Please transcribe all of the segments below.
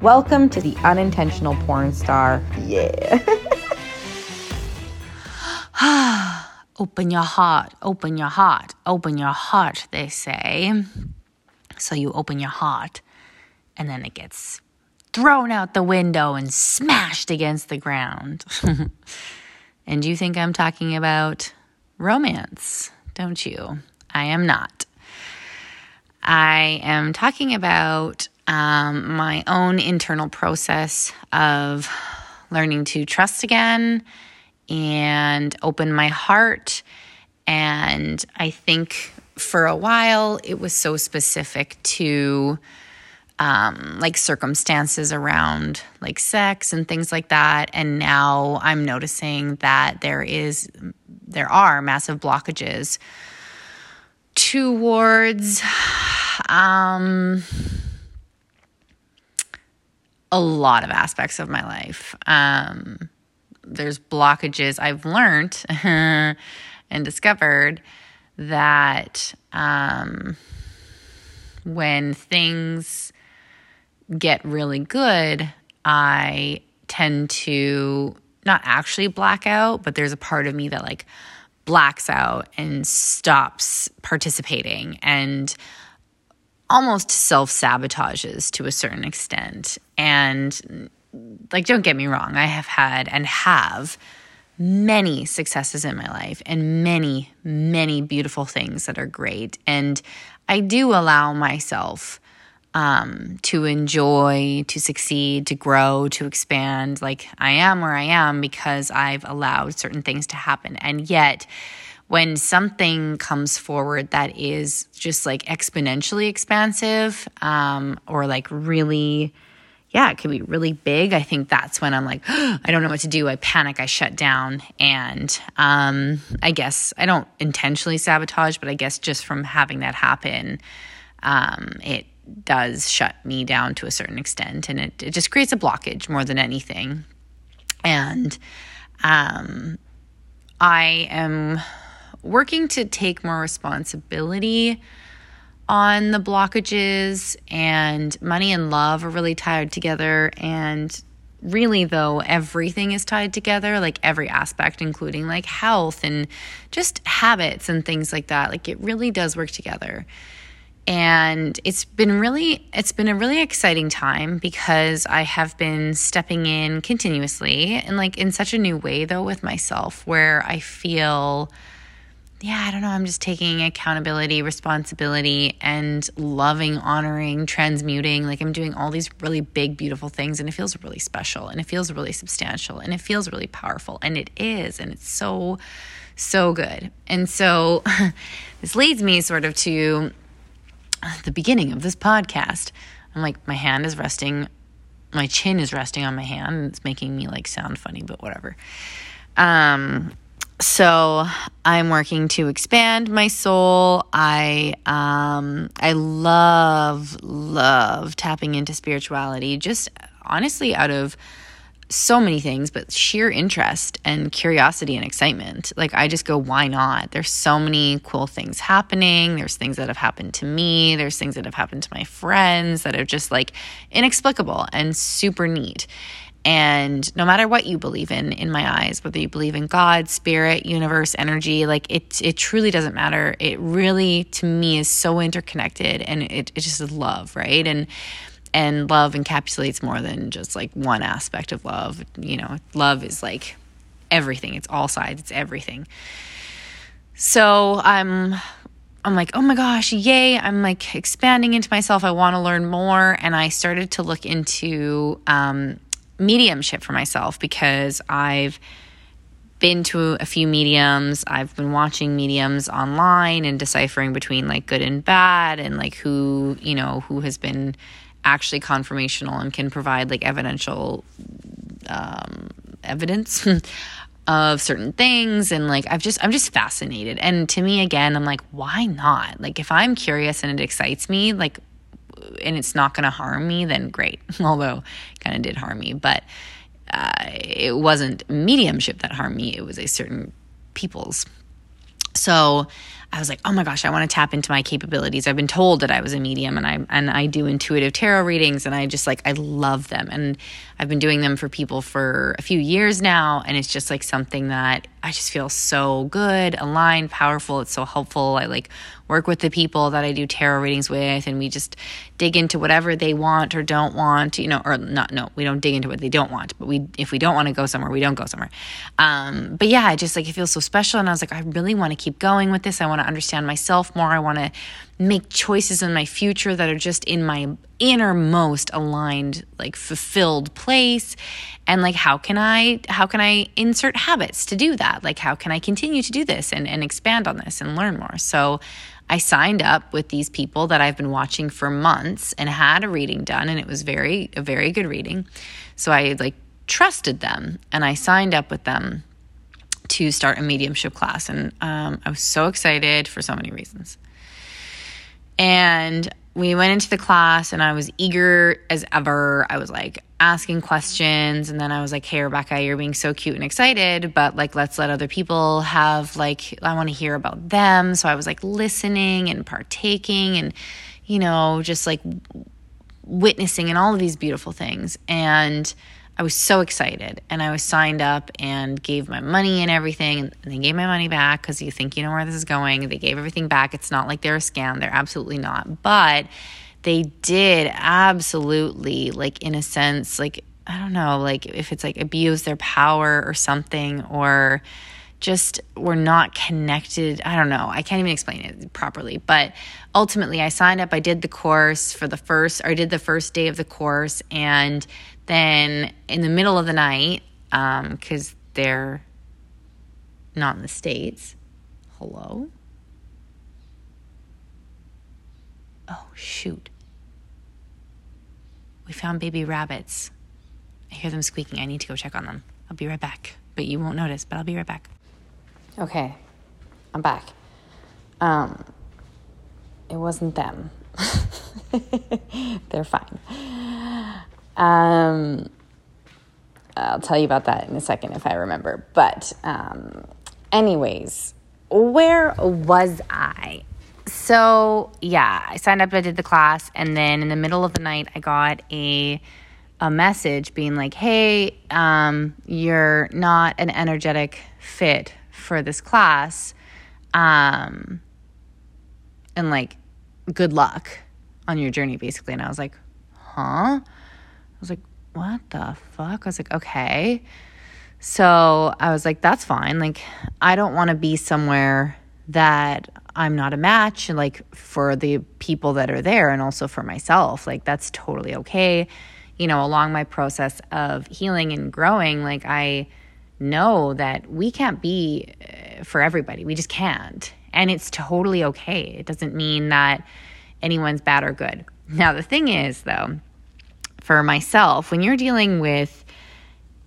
Welcome to the unintentional porn star. Yeah. open your heart, open your heart, open your heart, they say. So you open your heart, and then it gets thrown out the window and smashed against the ground. and you think I'm talking about romance, don't you? I am not. I am talking about um, my own internal process of learning to trust again and open my heart. And I think for a while it was so specific to um, like circumstances around like sex and things like that. And now I'm noticing that there is, there are massive blockages towards um, a lot of aspects of my life. Um, there's blockages I've learned and discovered that um, when things get really good, I tend to not actually black out, but there's a part of me that like blacks out and stops participating and almost self sabotages to a certain extent. And like, don't get me wrong, I have had and have many successes in my life and many, many beautiful things that are great. And I do allow myself um, to enjoy, to succeed, to grow, to expand. Like I am where I am because I've allowed certain things to happen. And yet, when something comes forward that is just like exponentially expansive um, or like really yeah, it could be really big. I think that's when I'm like, oh, I don't know what to do. I panic, I shut down. And um, I guess I don't intentionally sabotage, but I guess just from having that happen, um, it does shut me down to a certain extent. And it, it just creates a blockage more than anything. And um, I am working to take more responsibility on the blockages and money and love are really tied together. And really though everything is tied together like every aspect including like health and just habits and things like that. Like it really does work together. And it's been really it's been a really exciting time because i have been stepping in continuously and like in such a new way though with myself where i feel yeah, I don't know. I'm just taking accountability, responsibility, and loving, honoring, transmuting. Like I'm doing all these really big, beautiful things, and it feels really special, and it feels really substantial, and it feels really powerful, and it is, and it's so, so good. And so this leads me sort of to the beginning of this podcast. I'm like, my hand is resting, my chin is resting on my hand, and it's making me like sound funny, but whatever. Um, so I'm working to expand my soul. I um I love love tapping into spirituality just honestly out of so many things but sheer interest and curiosity and excitement. Like I just go why not? There's so many cool things happening. There's things that have happened to me, there's things that have happened to my friends that are just like inexplicable and super neat. And no matter what you believe in, in my eyes, whether you believe in God, spirit, universe, energy, like it, it truly doesn't matter. It really, to me, is so interconnected and it, it's just is love, right? And, and love encapsulates more than just like one aspect of love. You know, love is like everything, it's all sides, it's everything. So I'm I'm like, oh my gosh, yay. I'm like expanding into myself. I want to learn more. And I started to look into um, mediumship for myself because I've been to a few mediums. I've been watching mediums online and deciphering between like good and bad and like who, you know, who has been actually confirmational and can provide like evidential um, evidence of certain things and like I've just I'm just fascinated. And to me again, I'm like why not? Like if I'm curious and it excites me, like and it's not going to harm me, then great. Although kind of did harm me, but uh, it wasn't mediumship that harmed me. It was a certain people's. So I was like, oh my gosh, I want to tap into my capabilities. I've been told that I was a medium and I and I do intuitive tarot readings and I just like I love them. And I've been doing them for people for a few years now and it's just like something that I just feel so good, aligned, powerful. It's so helpful. I like work with the people that I do tarot readings with, and we just dig into whatever they want or don't want, you know, or not, no, we don't dig into what they don't want, but we, if we don't want to go somewhere, we don't go somewhere. Um, but yeah, I just like, it feels so special. And I was like, I really want to keep going with this. I want to understand myself more. I want to make choices in my future that are just in my innermost aligned like fulfilled place. And like how can i how can i insert habits to do that? Like how can i continue to do this and, and expand on this and learn more? So i signed up with these people that i've been watching for months and had a reading done and it was very a very good reading. So i like trusted them and i signed up with them to start a mediumship class. And um, i was so excited for so many reasons and we went into the class and I was eager as ever. I was like asking questions and then I was like, "Hey Rebecca, you're being so cute and excited, but like let's let other people have like I want to hear about them." So I was like listening and partaking and you know, just like witnessing and all of these beautiful things. And I was so excited and I was signed up and gave my money and everything. And they gave my money back because you think you know where this is going. They gave everything back. It's not like they're a scam, they're absolutely not. But they did absolutely, like, in a sense, like, I don't know, like if it's like abuse their power or something, or just were not connected. I don't know. I can't even explain it properly. But ultimately, I signed up. I did the course for the first, or I did the first day of the course. And then in the middle of the night, because um, they're not in the States, hello? Oh, shoot. We found baby rabbits. I hear them squeaking. I need to go check on them. I'll be right back. But you won't notice, but I'll be right back. Okay, I'm back. Um, it wasn't them. They're fine. Um, I'll tell you about that in a second if I remember. But, um, anyways, where was I? So, yeah, I signed up, I did the class, and then in the middle of the night, I got a a message being like, "Hey, um, you're not an energetic fit for this class, um, and like, good luck on your journey, basically." And I was like, "Huh?" I was like, what the fuck? I was like, okay. So I was like, that's fine. Like, I don't want to be somewhere that I'm not a match, like for the people that are there and also for myself. Like, that's totally okay. You know, along my process of healing and growing, like, I know that we can't be uh, for everybody. We just can't. And it's totally okay. It doesn't mean that anyone's bad or good. Now, the thing is, though, for myself, when you're dealing with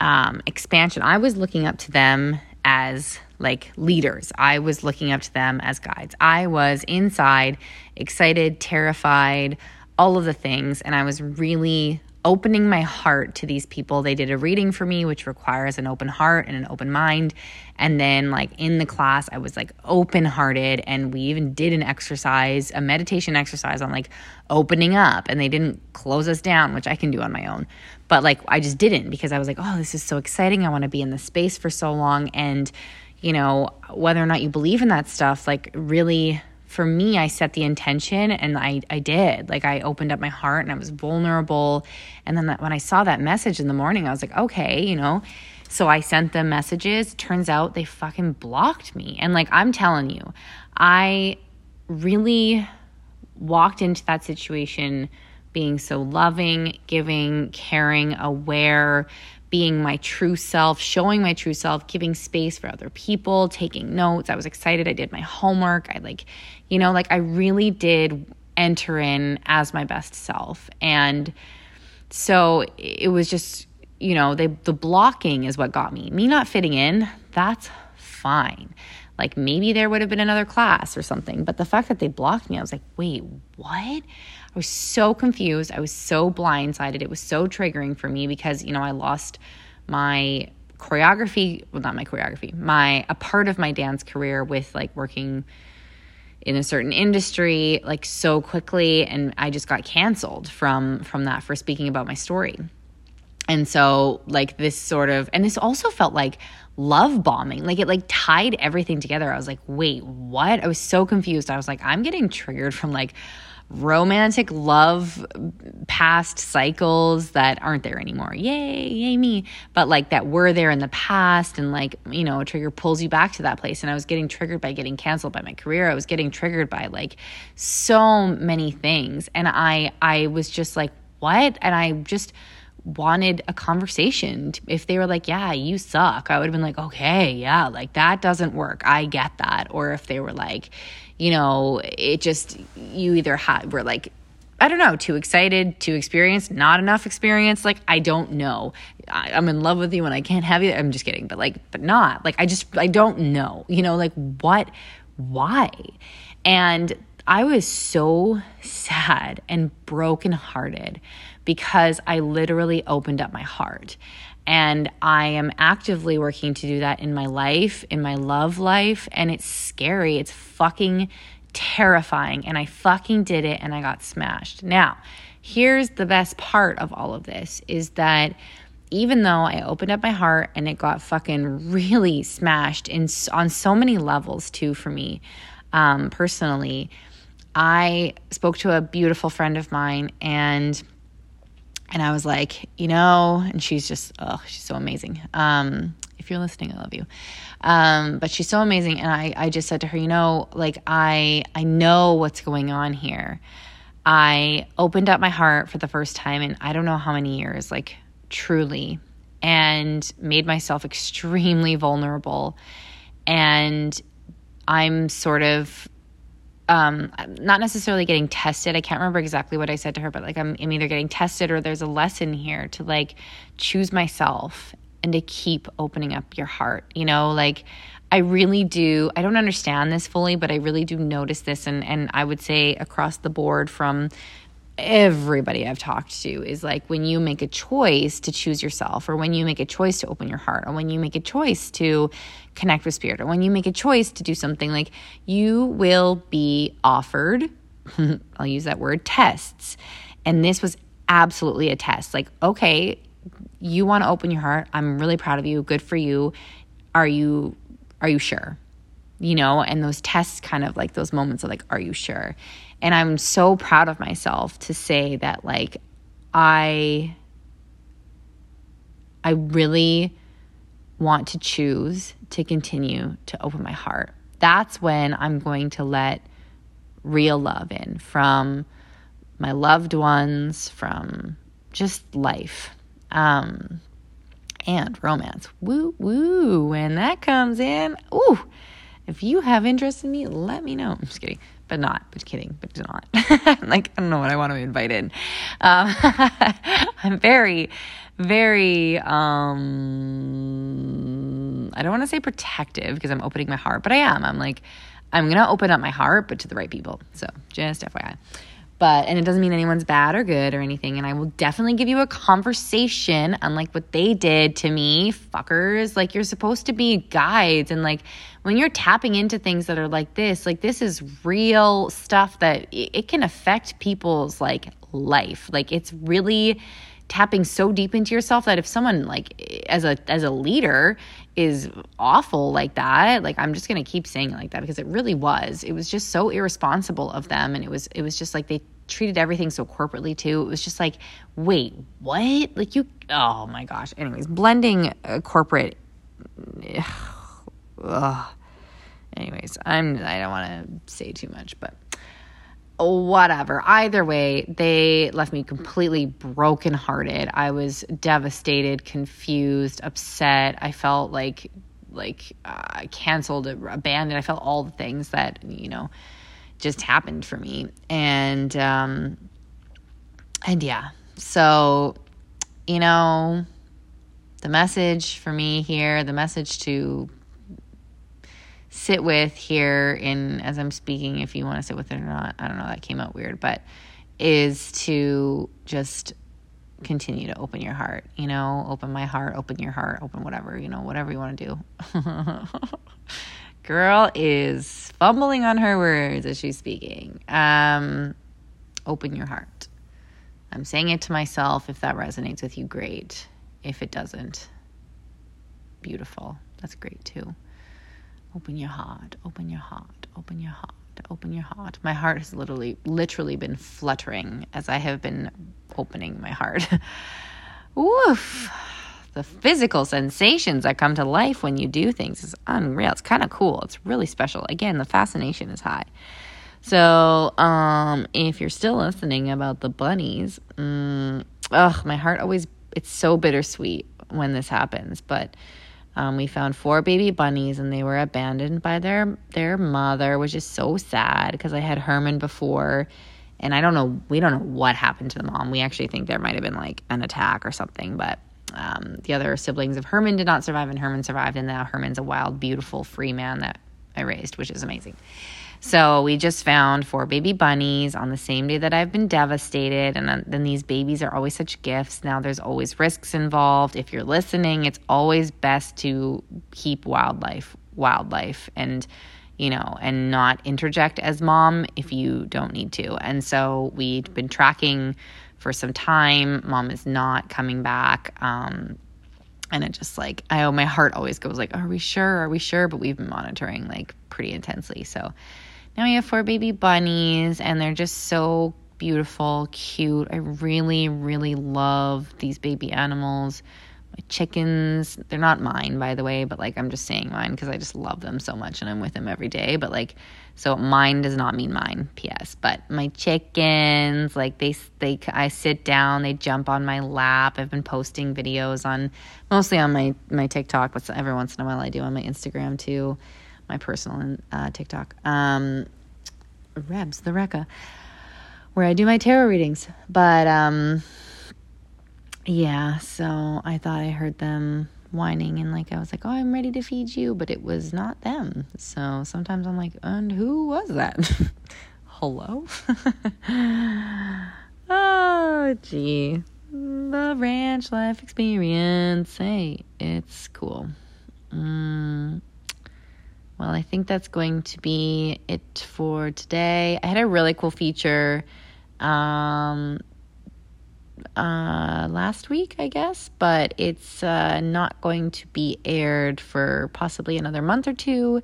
um, expansion, I was looking up to them as like leaders. I was looking up to them as guides. I was inside, excited, terrified, all of the things. And I was really opening my heart to these people. They did a reading for me, which requires an open heart and an open mind. And then, like in the class, I was like open hearted, and we even did an exercise, a meditation exercise on like opening up. And they didn't close us down, which I can do on my own. But like, I just didn't because I was like, oh, this is so exciting. I want to be in this space for so long. And, you know, whether or not you believe in that stuff, like, really for me, I set the intention and I, I did. Like, I opened up my heart and I was vulnerable. And then that, when I saw that message in the morning, I was like, okay, you know. So I sent them messages. Turns out they fucking blocked me. And like, I'm telling you, I really walked into that situation being so loving, giving, caring, aware, being my true self, showing my true self, giving space for other people, taking notes. I was excited. I did my homework. I like, you know, like I really did enter in as my best self. And so it was just, you know, they, the blocking is what got me. Me not fitting in, that's fine. Like maybe there would have been another class or something. But the fact that they blocked me, I was like, wait, what? I was so confused. I was so blindsided. It was so triggering for me because, you know, I lost my choreography, well, not my choreography, my, a part of my dance career with like working in a certain industry like so quickly and I just got canceled from from that for speaking about my story. And so like this sort of and this also felt like love bombing. Like it like tied everything together. I was like, "Wait, what?" I was so confused. I was like, "I'm getting triggered from like romantic love past cycles that aren't there anymore. Yay, yay me. But like that were there in the past and like, you know, a trigger pulls you back to that place. And I was getting triggered by getting canceled by my career. I was getting triggered by like so many things. And I I was just like, what? And I just wanted a conversation. If they were like, yeah, you suck, I would have been like, okay, yeah, like that doesn't work. I get that. Or if they were like, you know, it just, you either had, were like, I don't know, too excited, too experienced, not enough experience. Like, I don't know. I, am in love with you and I can't have you. I'm just kidding, but like, but not. Like, I just, I don't know, you know, like what, why? And I was so sad and brokenhearted because I literally opened up my heart. And I am actively working to do that in my life, in my love life. And it's scary. It's fucking terrifying. And I fucking did it and I got smashed. Now, here's the best part of all of this is that even though I opened up my heart and it got fucking really smashed in on so many levels too for me um, personally, I spoke to a beautiful friend of mine and and I was like, you know, and she's just, oh, she's so amazing. Um, if you're listening, I love you. Um, but she's so amazing. And I, I just said to her, you know, like I, I know what's going on here. I opened up my heart for the first time in I don't know how many years, like truly, and made myself extremely vulnerable. And I'm sort of um, not necessarily getting tested. I can't remember exactly what I said to her, but like I'm, I'm either getting tested or there's a lesson here to like choose myself and to keep opening up your heart. You know, like I really do. I don't understand this fully, but I really do notice this, and and I would say across the board from everybody I've talked to is like when you make a choice to choose yourself, or when you make a choice to open your heart, or when you make a choice to connect with spirit, or when you make a choice to do something, like you will be offered, I'll use that word, tests. And this was absolutely a test. Like, okay, you want to open your heart. I'm really proud of you. Good for you. Are you are you sure? You know, and those tests kind of like those moments of like, are you sure? And I'm so proud of myself to say that, like, I, I really want to choose to continue to open my heart. That's when I'm going to let real love in from my loved ones, from just life. Um, and romance. Woo woo. When that comes in, ooh, if you have interest in me, let me know. I'm just kidding but not, but kidding, but not. like, I don't know what I want to invite in. Um, I'm very, very, um, I don't want to say protective because I'm opening my heart, but I am. I'm like, I'm going to open up my heart, but to the right people. So just FYI. But, and it doesn't mean anyone's bad or good or anything. And I will definitely give you a conversation, unlike what they did to me, fuckers. Like, you're supposed to be guides. And, like, when you're tapping into things that are like this, like, this is real stuff that it can affect people's, like, life. Like, it's really tapping so deep into yourself that if someone like as a as a leader is awful like that like i'm just going to keep saying it like that because it really was. It was just so irresponsible of them and it was it was just like they treated everything so corporately too. It was just like wait what? Like you oh my gosh. Anyways blending uh, corporate ugh, ugh. anyways i'm i don't want to say too much but whatever. Either way, they left me completely brokenhearted. I was devastated, confused, upset. I felt like like uh, canceled, abandoned. I felt all the things that you know just happened for me, and um, and yeah. So you know, the message for me here, the message to sit with here in as I'm speaking, if you want to sit with it or not. I don't know, that came out weird, but is to just continue to open your heart, you know, open my heart, open your heart, open whatever, you know, whatever you want to do. Girl is fumbling on her words as she's speaking. Um, open your heart. I'm saying it to myself. If that resonates with you, great. If it doesn't, beautiful. That's great too. Open your heart, open your heart, open your heart, open your heart. My heart has literally, literally been fluttering as I have been opening my heart. Woof. The physical sensations that come to life when you do things is unreal. It's kind of cool. It's really special. Again, the fascination is high. So, um, if you're still listening about the bunnies, um, ugh, my heart always, it's so bittersweet when this happens. But um, we found four baby bunnies and they were abandoned by their, their mother, which is so sad because I had Herman before and I don't know, we don't know what happened to the mom. We actually think there might have been like an attack or something, but um, the other siblings of Herman did not survive, and Herman survived, and now Herman's a wild, beautiful, free man that I raised, which is amazing. So we just found four baby bunnies on the same day that I've been devastated. And then these babies are always such gifts. Now there's always risks involved. If you're listening, it's always best to keep wildlife, wildlife, and you know, and not interject as mom if you don't need to. And so we've been tracking for some time. Mom is not coming back. Um, and it just like, I, oh my heart always goes like, are we sure? Are we sure? But we've been monitoring like pretty intensely. So now we have four baby bunnies and they're just so beautiful, cute. I really, really love these baby animals. My chickens they're not mine by the way but like i'm just saying mine because i just love them so much and i'm with them every day but like so mine does not mean mine ps but my chickens like they they i sit down they jump on my lap. I've been posting videos on mostly on my my tiktok but every once in a while i do on my instagram too my personal uh, tiktok um rebs the Recca, where i do my tarot readings but um yeah, so I thought I heard them whining and like I was like, "Oh, I'm ready to feed you," but it was not them. So sometimes I'm like, "And who was that?" Hello? oh, gee. The ranch life experience. Hey, it's cool. Mm. Well, I think that's going to be it for today. I had a really cool feature um, uh, last week, I guess, but it's uh, not going to be aired for possibly another month or two.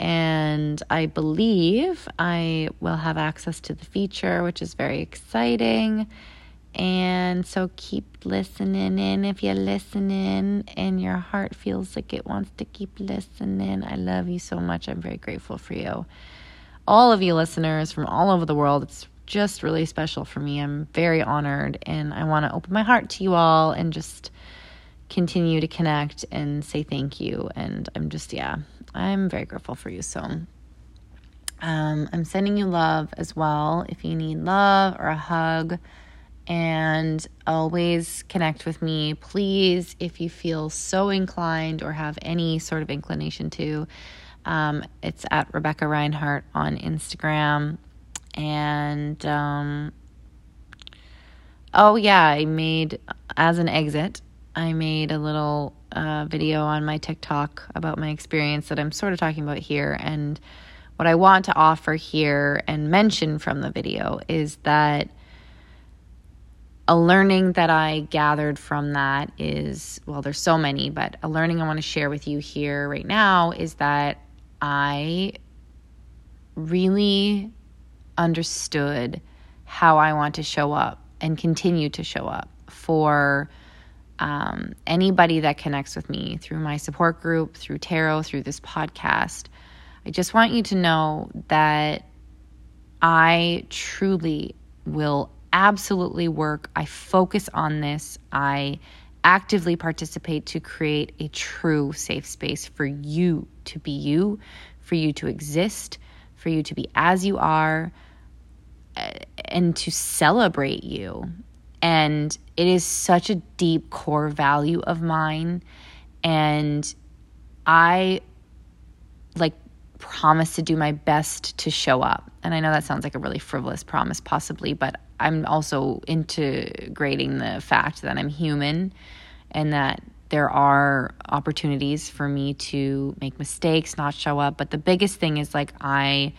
And I believe I will have access to the feature, which is very exciting. And so keep listening in if you're listening and your heart feels like it wants to keep listening. I love you so much. I'm very grateful for you. All of you listeners from all over the world, it's just really special for me. I'm very honored and I want to open my heart to you all and just continue to connect and say thank you. And I'm just, yeah, I'm very grateful for you. So, um, I'm sending you love as well. If you need love or a hug, and always connect with me, please, if you feel so inclined or have any sort of inclination to. Um, it's at Rebecca Reinhart on Instagram and um, oh yeah, I made as an exit. I made a little uh, video on my TikTok about my experience that I'm sort of talking about here. And what I want to offer here and mention from the video is that a learning that I gathered from that is well, there's so many, but a learning I want to share with you here right now is that I really understood how I want to show up and continue to show up for um, anybody that connects with me through my support group, through tarot, through this podcast. I just want you to know that I truly will absolutely work. I focus on this. I actively participate to create a true safe space for you to be you, for you to exist, for you to be as you are eh, and to celebrate you. And it is such a deep core value of mine. And I like promise to do my best to show up. And I know that sounds like a really frivolous promise, possibly, but I'm also integrating the fact that I'm human and that there are opportunities for me to make mistakes, not show up. But the biggest thing is like, I,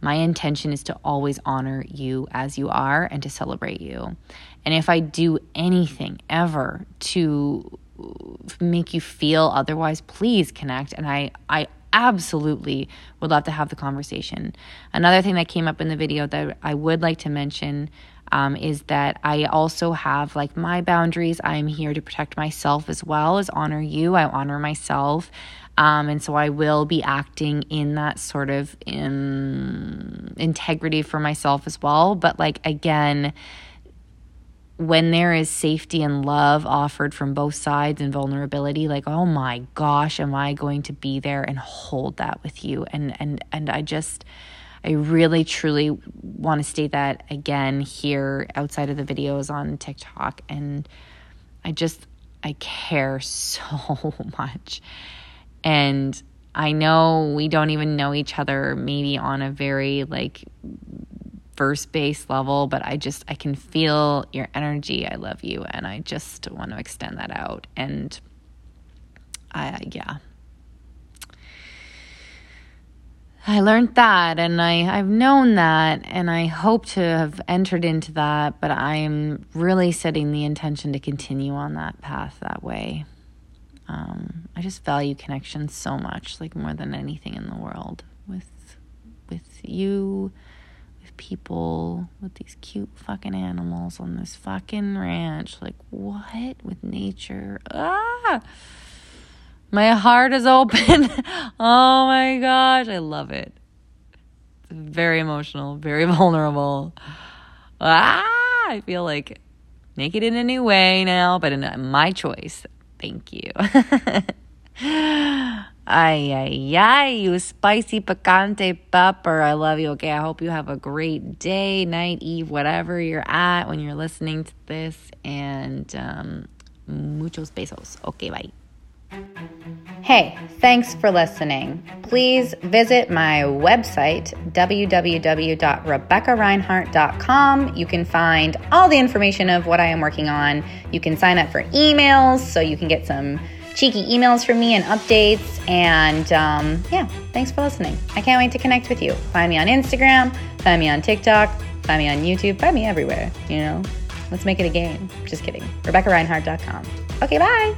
my intention is to always honor you as you are and to celebrate you. And if I do anything ever to make you feel otherwise, please connect. And I, I absolutely would love to have the conversation. Another thing that came up in the video that I would like to mention um, is that I also have like my boundaries. I'm here to protect myself as well as honor you. I honor myself. Um, and so I will be acting in that sort of in integrity for myself as well. But like, again, when there is safety and love offered from both sides and vulnerability like oh my gosh am i going to be there and hold that with you and and and i just i really truly want to state that again here outside of the videos on tiktok and i just i care so much and i know we don't even know each other maybe on a very like first base level, but I just I can feel your energy. I love you and I just want to extend that out and I yeah. I learned that and I, I've known that and I hope to have entered into that, but I'm really setting the intention to continue on that path that way. Um, I just value connection so much, like more than anything in the world with with you with people with these cute fucking animals on this fucking ranch. Like, what with nature? Ah! My heart is open. oh my gosh, I love it. Very emotional, very vulnerable. Ah! I feel like naked in a new way now, but in my choice. Thank you. Ay, ay, ay, you spicy picante pepper. I love you. Okay, I hope you have a great day, night, eve, whatever you're at when you're listening to this. And um, muchos besos. Okay, bye. Hey, thanks for listening. Please visit my website, www.rebeccareinhart.com. You can find all the information of what I am working on. You can sign up for emails so you can get some cheeky emails from me and updates. And um, yeah, thanks for listening. I can't wait to connect with you. Find me on Instagram, find me on TikTok, find me on YouTube, find me everywhere, you know? Let's make it a game. Just kidding. RebeccaReinhart.com. Okay, bye.